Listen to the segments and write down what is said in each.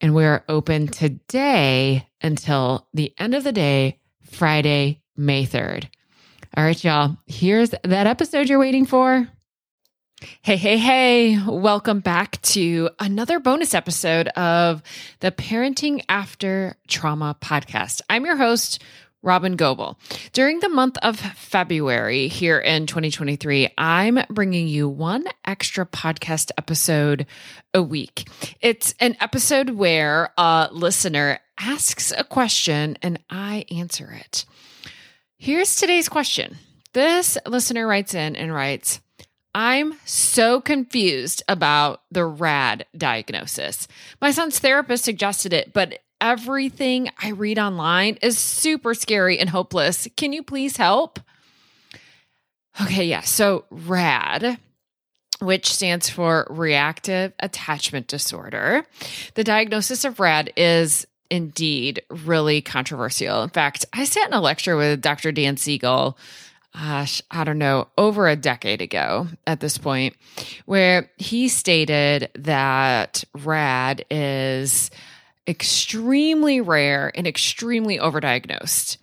and we're open today until the end of the day, Friday, May 3rd. All right, y'all, here's that episode you're waiting for. Hey, hey, hey, welcome back to another bonus episode of the Parenting After Trauma podcast. I'm your host, Robyn Gobbel. During the month of February here in 2023, I'm bringing you one extra podcast episode a week. It's an episode where a listener asks a question and I answer it. Here's today's question. This listener writes in and writes, I'm so confused about the RAD diagnosis. My son's therapist suggested it, but everything I read online is super scary and hopeless. Can you please help? Okay, yeah. So, RAD, which stands for Reactive Attachment Disorder. The diagnosis of RAD is indeed really controversial. In fact, I sat in a lecture with Dr. Dan Siegel gosh, I don't know, over a decade ago at this point, where he stated that RAD is extremely rare and extremely overdiagnosed.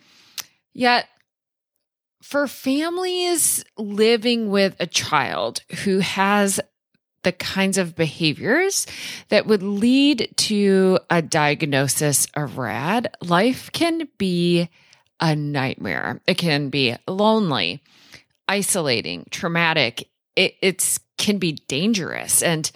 Yet, for families living with a child who has the kinds of behaviors that would lead to a diagnosis of RAD, life can be a nightmare. It can be lonely, isolating, traumatic. It it's, can be dangerous. And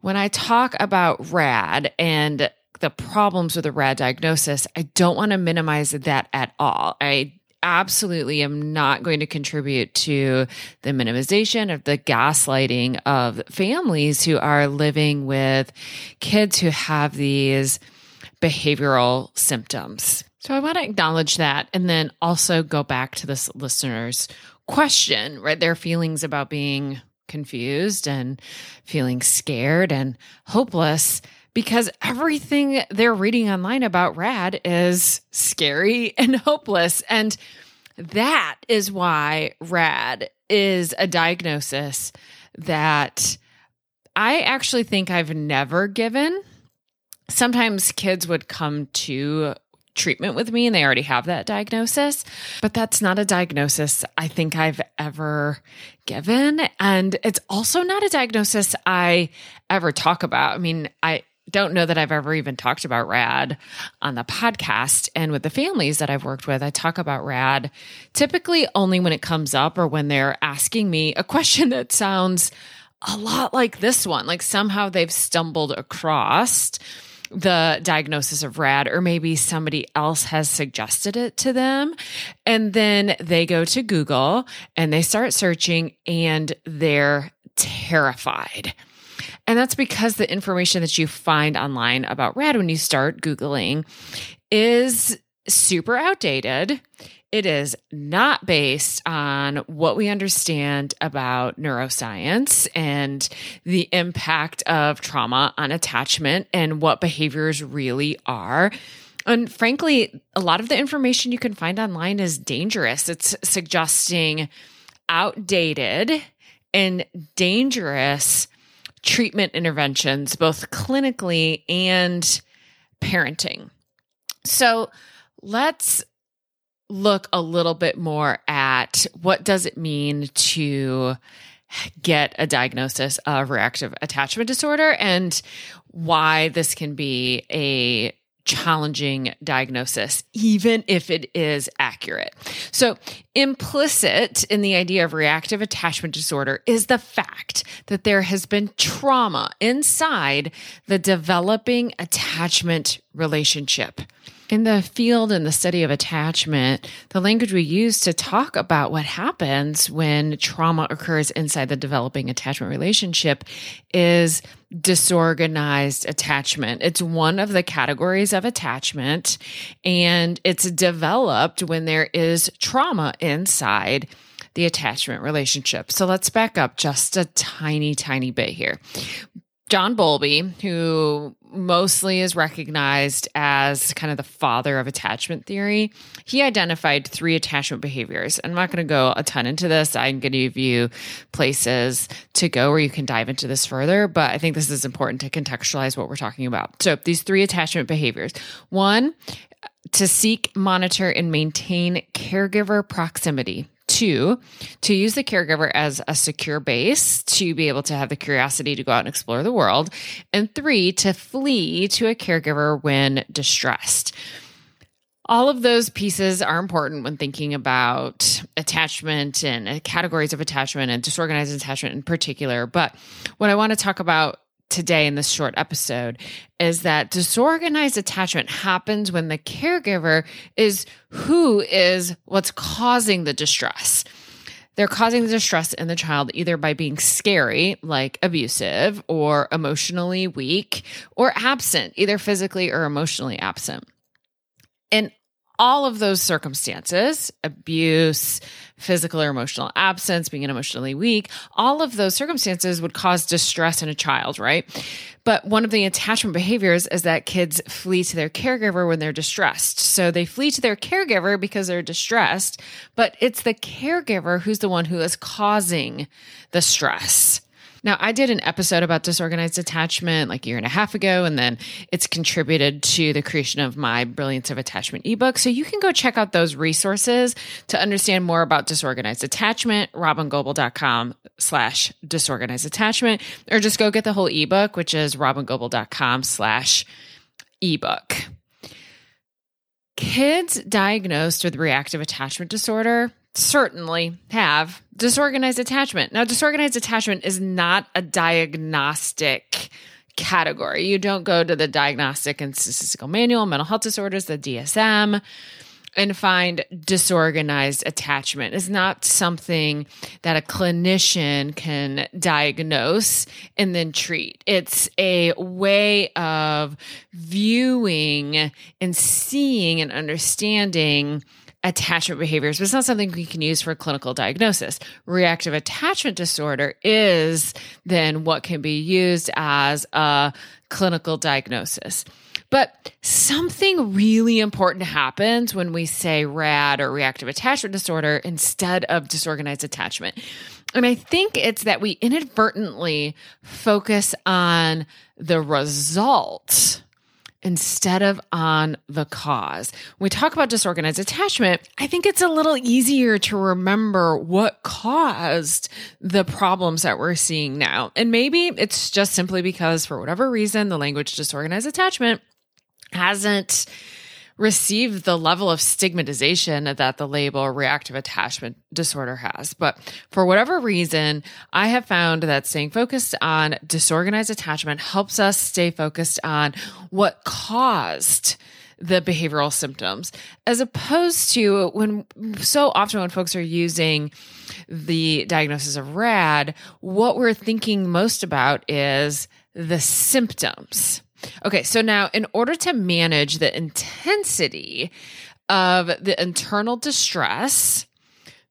when I talk about RAD and the problems with a RAD diagnosis, I don't want to minimize that at all. I absolutely am not going to contribute to the minimization of the gaslighting of families who are living with kids who have these behavioral symptoms. So I want to acknowledge that and then also go back to this listener's question, right? Their feelings about being confused and feeling scared and hopeless because everything they're reading online about rad is scary and hopeless and that is why rad is a diagnosis that I actually think I've never given. Sometimes kids would come to treatment with me and they already have that diagnosis, but that's not a diagnosis I think I've ever given. And it's also not a diagnosis I ever talk about. I mean, I, don't know that I've ever even talked about RAD on the podcast. And with the families that I've worked with, I talk about RAD typically only when it comes up or when they're asking me a question that sounds a lot like this one. Like somehow they've stumbled across the diagnosis of RAD, or maybe somebody else has suggested it to them. And then they go to Google and they start searching and they're terrified and that's because the information that you find online about RAD when you start Googling is super outdated. It is not based on what we understand about neuroscience and the impact of trauma on attachment and what behaviors really are. And frankly, a lot of the information you can find online is dangerous. It's suggesting outdated and dangerous treatment interventions, both clinically and parenting. So let's look a little bit more at what does it mean to get a diagnosis of reactive attachment disorder and why this can be a challenging diagnosis, even if it is accurate. So, implicit in the idea of reactive attachment disorder is the fact that there has been trauma inside the developing attachment relationship in the field and the study of attachment, the language we use to talk about what happens when trauma occurs inside the developing attachment relationship is disorganized attachment. It's one of the categories of attachment, and it's developed when there is trauma inside the attachment relationship. So let's back up just a tiny, tiny bit here. John Bowlby, who mostly is recognized as kind of the father of attachment theory, he identified three attachment behaviors. I'm not going to go a ton into this. I'm going to give you places to go where you can dive into this further, but I think this is important to contextualize what we're talking about. So, these three attachment behaviors one, to seek, monitor, and maintain caregiver proximity. Two, to use the caregiver as a secure base to be able to have the curiosity to go out and explore the world. And three, to flee to a caregiver when distressed. All of those pieces are important when thinking about attachment and categories of attachment and disorganized attachment in particular. But what I want to talk about today in this short episode is that disorganized attachment happens when the caregiver is who is what's causing the distress. They're causing the distress in the child either by being scary, like abusive, or emotionally weak, or absent, either physically or emotionally absent. And all of those circumstances abuse, physical or emotional absence, being emotionally weak all of those circumstances would cause distress in a child, right? But one of the attachment behaviors is that kids flee to their caregiver when they're distressed. So they flee to their caregiver because they're distressed, but it's the caregiver who's the one who is causing the stress. Now, I did an episode about disorganized attachment like a year and a half ago, and then it's contributed to the creation of my Brilliance of Attachment ebook. So you can go check out those resources to understand more about disorganized attachment, robyngobbel.com slash disorganized attachment, or just go get the whole ebook, which is robyngobbel.com slash ebook. Kids diagnosed with reactive attachment disorder certainly have disorganized attachment. Now, disorganized attachment is not a diagnostic category. You don't go to the Diagnostic and Statistical Manual, Mental Health Disorders, the DSM, and find disorganized attachment It's not something that a clinician can diagnose and then treat. It's a way of viewing and seeing and understanding attachment behaviors, but it's not something we can use for clinical diagnosis. Reactive attachment disorder is then what can be used as a clinical diagnosis. But something really important happens when we say RAD or reactive attachment disorder instead of disorganized attachment. And I think it's that we inadvertently focus on the result instead of on the cause. When we talk about disorganized attachment, I think it's a little easier to remember what caused the problems that we're seeing now. And maybe it's just simply because, for whatever reason, the language disorganized attachment hasn't received the level of stigmatization that the label reactive attachment disorder has. But for whatever reason, I have found that staying focused on disorganized attachment helps us stay focused on what caused the behavioral symptoms as opposed to when so often when folks are using the diagnosis of rad what we're thinking most about is the symptoms Okay, so now in order to manage the intensity of the internal distress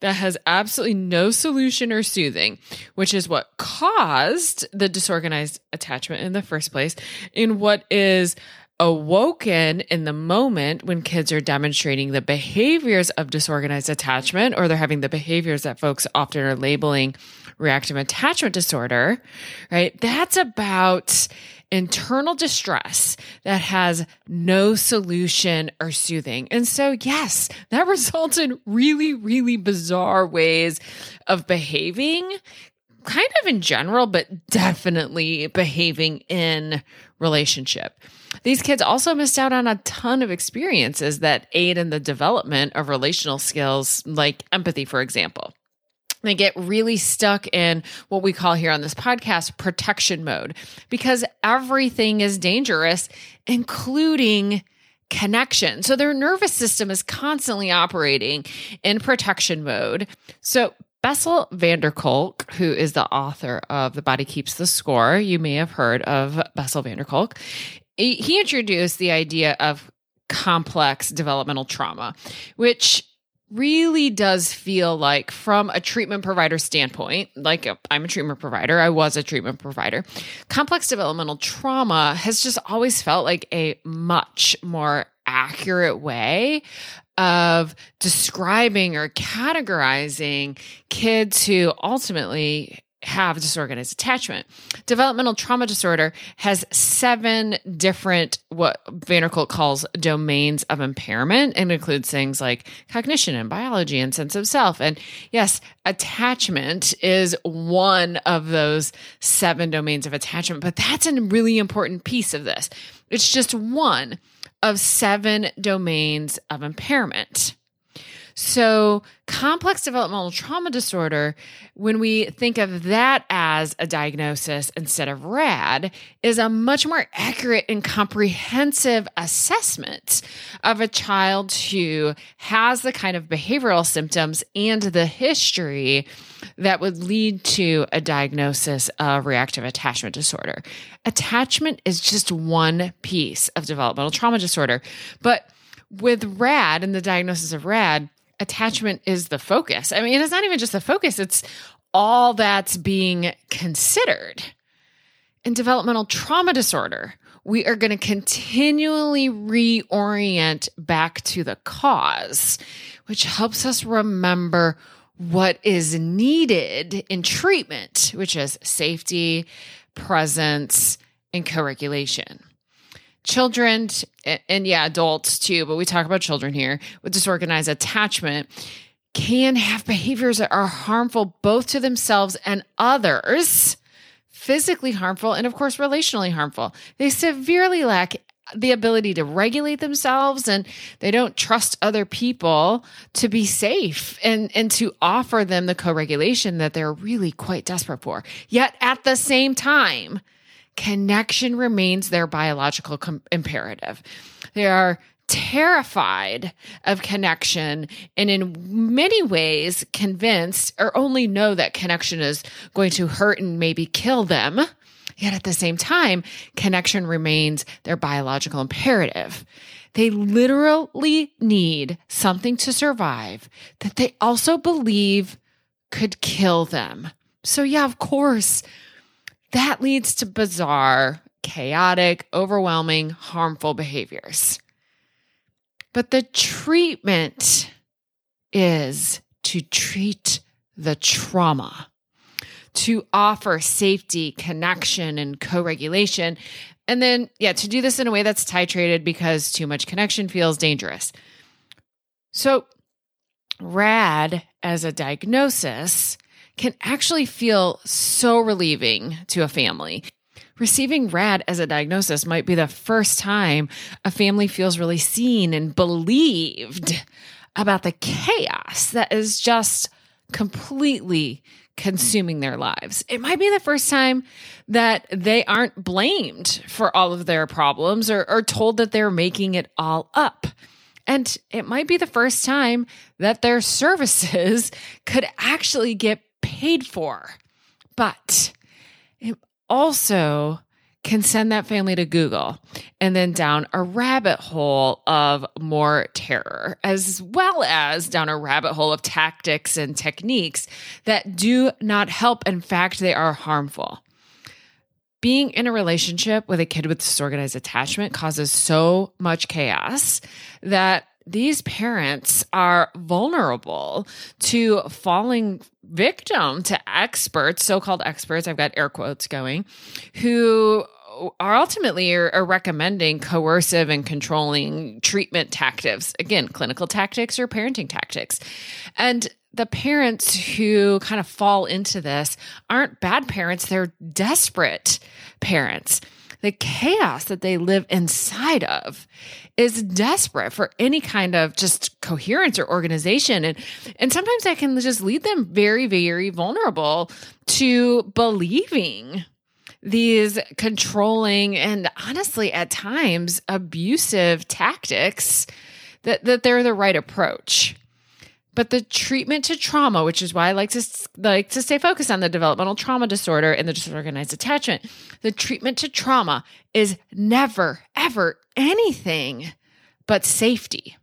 that has absolutely no solution or soothing, which is what caused the disorganized attachment in the first place, in what is awoken in the moment when kids are demonstrating the behaviors of disorganized attachment or they're having the behaviors that folks often are labeling reactive attachment disorder, right? That's about internal distress that has no solution or soothing. And so, yes, that results in really, really bizarre ways of behaving, kind of in general, but definitely behaving in relationship. These kids also missed out on a ton of experiences that aid in the development of relational skills, like empathy, for example. They get really stuck in what we call here on this podcast protection mode because everything is dangerous, including connection. So their nervous system is constantly operating in protection mode. So Bessel van der Kolk, who is the author of The Body Keeps the Score, you may have heard of Bessel van der Kolk. He introduced the idea of complex developmental trauma, which really does feel like from a treatment provider standpoint like uh, i'm a treatment provider i was a treatment provider complex developmental trauma has just always felt like a much more accurate way of describing or categorizing kids who ultimately have disorganized attachment. Developmental trauma disorder has seven different, what van der Kolk calls domains of impairment, and includes things like cognition and biology and sense of self. And yes, attachment is one of those seven domains of attachment, but that's a really important piece of this. It's just one of seven domains of impairment. So, complex developmental trauma disorder, when we think of that as a diagnosis instead of RAD, is a much more accurate and comprehensive assessment of a child who has the kind of behavioral symptoms and the history that would lead to a diagnosis of reactive attachment disorder. Attachment is just one piece of developmental trauma disorder, but with RAD and the diagnosis of RAD, attachment is the focus. I mean, it's not even just the focus, it's all that's being considered. In developmental trauma disorder, we are going to continually reorient back to the cause, which helps us remember what is needed in treatment, which is safety, presence, and co regulation children and yeah, adults too, but we talk about children here with disorganized attachment can have behaviors that are harmful both to themselves and others, physically harmful, and of course, relationally harmful. They severely lack the ability to regulate themselves and they don't trust other people to be safe and and to offer them the co-regulation that they're really quite desperate for. Yet at the same time, connection remains their biological com- imperative. They are terrified of connection and in many ways convinced or only know that connection is going to hurt and maybe kill them. Yet at the same time, connection remains their biological imperative. They literally need something to survive that they also believe could kill them. So, yeah, of course, that leads to bizarre, chaotic, overwhelming, harmful behaviors. But the treatment is to treat the trauma, to offer safety, connection, and co regulation. And then, yeah, to do this in a way that's titrated because too much connection feels dangerous. So, RAD as a diagnosis can actually feel so relieving to a family. Receiving RAD as a diagnosis might be the first time a family feels really seen and believed about the chaos that is just completely consuming their lives. It might be the first time that they aren't blamed for all of their problems or, or told that they're making it all up. And it might be the first time that their services could actually get paid for. But it also can send that family to Google and then down a rabbit hole of more terror, as well as down a rabbit hole of tactics and techniques that do not help. In fact, they are harmful. Being in a relationship with a kid with disorganized attachment causes so much chaos that these parents are vulnerable to falling victim to experts, so called experts, I've got air quotes going, who are ultimately are, are, recommending coercive and controlling treatment tactics. Again clinical tactics or parenting tactics. And the parents who kind of fall into this aren't bad parents. They're desperate parents the chaos that they live inside of is desperate for any kind of just coherence or organization. And and sometimes that can just lead them very very vulnerable to believing these controlling and honestly at times abusive tactics that that they're the right approach but the treatment to trauma, which is why I like to like to stay focused on the developmental trauma disorder and the disorganized attachment, the treatment to trauma is never ever anything but safety.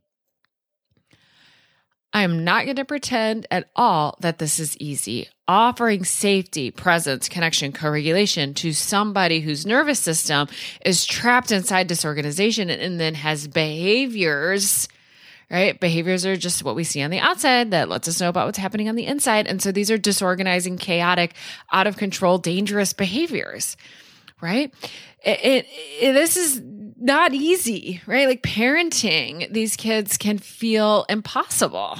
I am not going to pretend at all that this is easy. Offering safety, presence, connection, co regulation to somebody whose nervous system is trapped inside disorganization and then has behaviors right? Behaviors are just what we see on the outside that lets us know about what's happening on the inside. And so these are disorganizing, chaotic, out of control, dangerous behaviors, right? It, it, it, this is not easy, right? Like parenting these kids can feel impossible,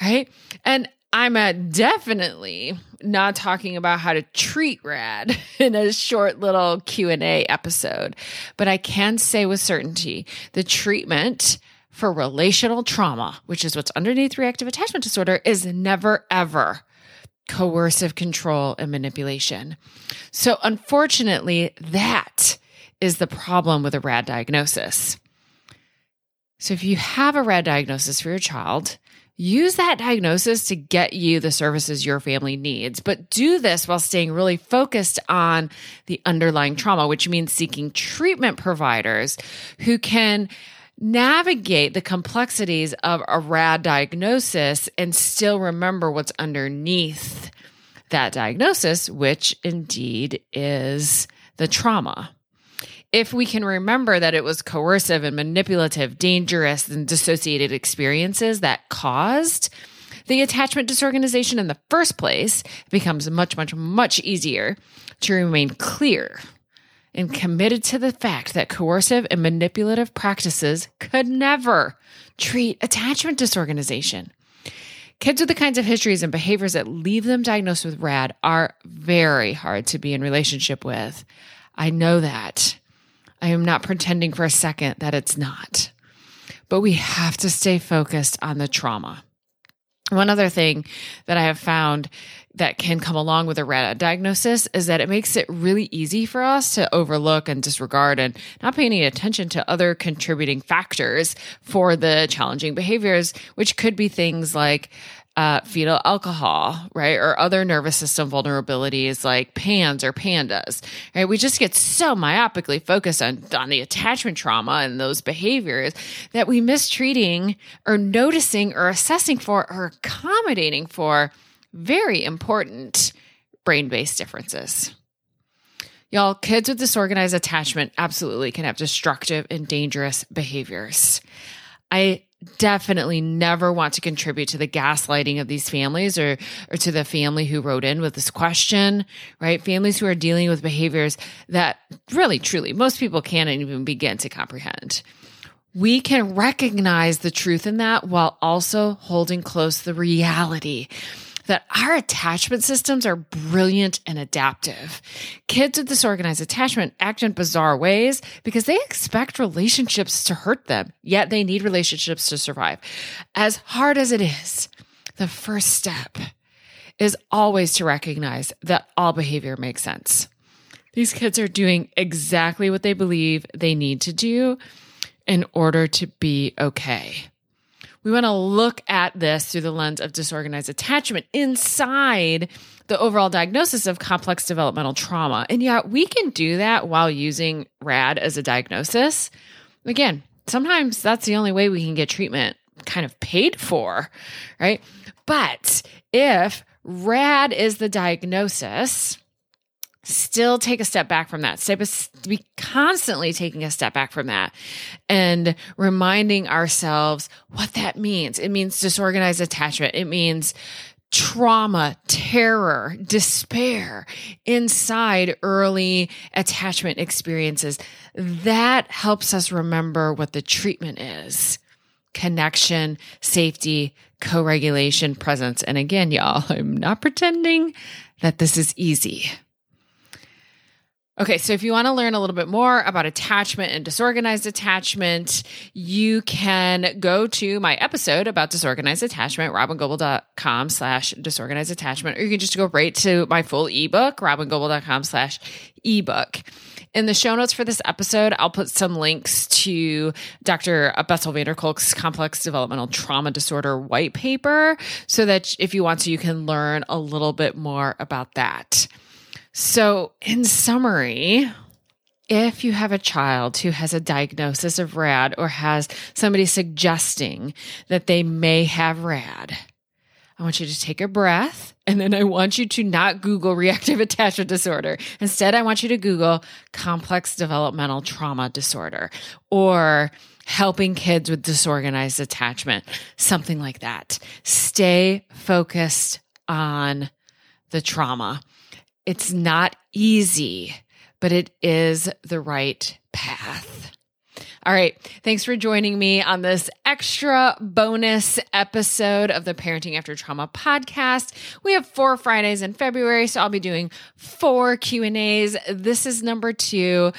right? And I'm definitely not talking about how to treat rad in a short little Q&A episode, but I can say with certainty the treatment for relational trauma, which is what's underneath reactive attachment disorder, is never ever coercive control and manipulation. So, unfortunately, that is the problem with a RAD diagnosis. So, if you have a RAD diagnosis for your child, use that diagnosis to get you the services your family needs, but do this while staying really focused on the underlying trauma, which means seeking treatment providers who can navigate the complexities of a RAD diagnosis and still remember what's underneath that diagnosis, which indeed is the trauma. If we can remember that it was coercive and manipulative, dangerous, and dissociated experiences that caused the attachment disorganization in the first place, it becomes much, much, much easier to remain clear and committed to the fact that coercive and manipulative practices could never treat attachment disorganization. Kids with the kinds of histories and behaviors that leave them diagnosed with RAD are very hard to be in relationship with. I know that. I am not pretending for a second that it's not. But we have to stay focused on the trauma. One other thing that I have found that can come along with a RAD diagnosis is that it makes it really easy for us to overlook and disregard and not pay any attention to other contributing factors for the challenging behaviors, which could be things like uh, fetal alcohol, right? Or other nervous system vulnerabilities like PANS or PANDAS, right? We just get so myopically focused on, on the attachment trauma and those behaviors that we miss treating or noticing or assessing for or accommodating for very important brain based differences. Y'all, kids with disorganized attachment absolutely can have destructive and dangerous behaviors. I definitely never want to contribute to the gaslighting of these families or or to the family who wrote in with this question, right? Families who are dealing with behaviors that really truly most people can't even begin to comprehend. We can recognize the truth in that while also holding close the reality that our attachment systems are brilliant and adaptive. Kids with disorganized attachment act in bizarre ways because they expect relationships to hurt them, yet they need relationships to survive. As hard as it is, the first step is always to recognize that all behavior makes sense. These kids are doing exactly what they believe they need to do in order to be okay we want to look at this through the lens of disorganized attachment inside the overall diagnosis of complex developmental trauma. And yet we can do that while using RAD as a diagnosis. Again, sometimes that's the only way we can get treatment kind of paid for, right? But if RAD is the diagnosis, still take a step back from that. Step be constantly taking a step back from that and reminding ourselves what that means. It means disorganized attachment. It means trauma, terror, despair inside early attachment experiences. That helps us remember what the treatment is connection, safety, co regulation, presence. And again, y'all, I'm not pretending that this is easy. Okay, so if you want to learn a little bit more about attachment and disorganized attachment, you can go to my episode about disorganized attachment, robyngobbel.com slash disorganized attachment, or you can just go right to my full ebook, robyngobbel.com slash ebook. In the show notes for this episode, I'll put some links to Dr. Bessel van der Kolk's complex developmental trauma disorder white paper so that if you want to, you can learn a little bit more about that. So, in summary, if you have a child who has a diagnosis of RAD or has somebody suggesting that they may have RAD, I want you to take a breath and then I want you to not Google reactive attachment disorder. Instead, I want you to Google complex developmental trauma disorder or helping kids with disorganized attachment, something like that. Stay focused on the trauma. It's not easy, but it is the right path. All right. Thanks for joining me on this extra bonus episode of the Parenting After Trauma podcast. We have four Fridays in February, so I'll be doing four Q&As. This is number 2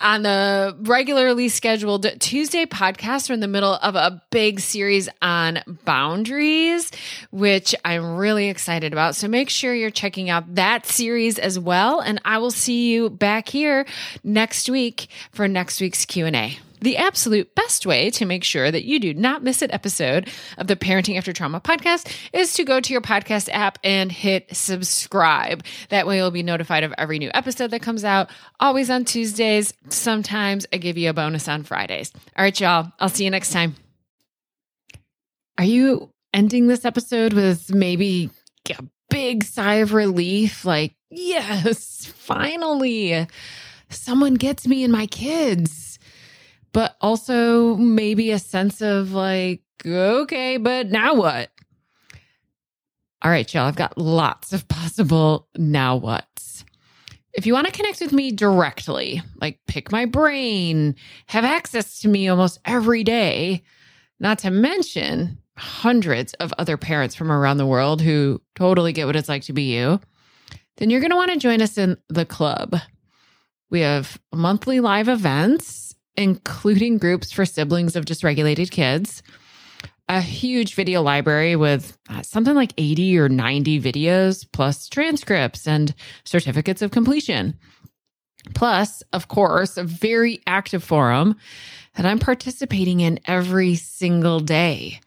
on the regularly scheduled Tuesday podcast. We're in the middle of a big series on boundaries, which I'm really excited about. So make sure you're checking out that series as well and I will see you back here next week for next week's Q&A. The absolute best way to make sure that you do not miss an episode of the Parenting After Trauma podcast is to go to your podcast app and hit subscribe. That way, you'll be notified of every new episode that comes out, always on Tuesdays. Sometimes I give you a bonus on Fridays. All right, y'all. I'll see you next time. Are you ending this episode with maybe a big sigh of relief? Like, yes, finally, someone gets me and my kids but also maybe a sense of like, okay, but now what? All right, y'all, I've got lots of possible now what's. If you want to connect with me directly, like pick my brain, have access to me almost every day, not to mention hundreds of other parents from around the world who totally get what it's like to be you, then you're going to want to join us in the club. We have monthly live events including groups for siblings of dysregulated kids. a huge video library with uh, something like 80 or 90 videos, plus transcripts and certificates of completion. Plus, of course, a very active forum that I'm participating in every single day.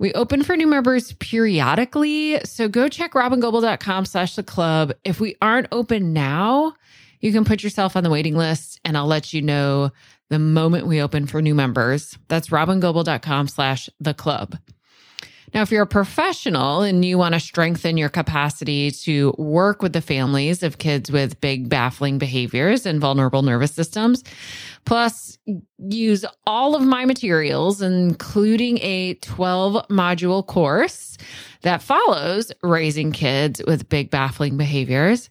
We open for new members periodically, so go check robyngobbel.com slash the club. If we aren't open now, you can put yourself on the waiting list and I'll let you know the moment we open for new members. That's robyngobbel.com slash the club. Now, if you're a professional and you want to strengthen your capacity to work with the families of kids with big, baffling behaviors and vulnerable nervous systems, plus use all of my materials, including a 12 module course that follows raising kids with big, baffling behaviors,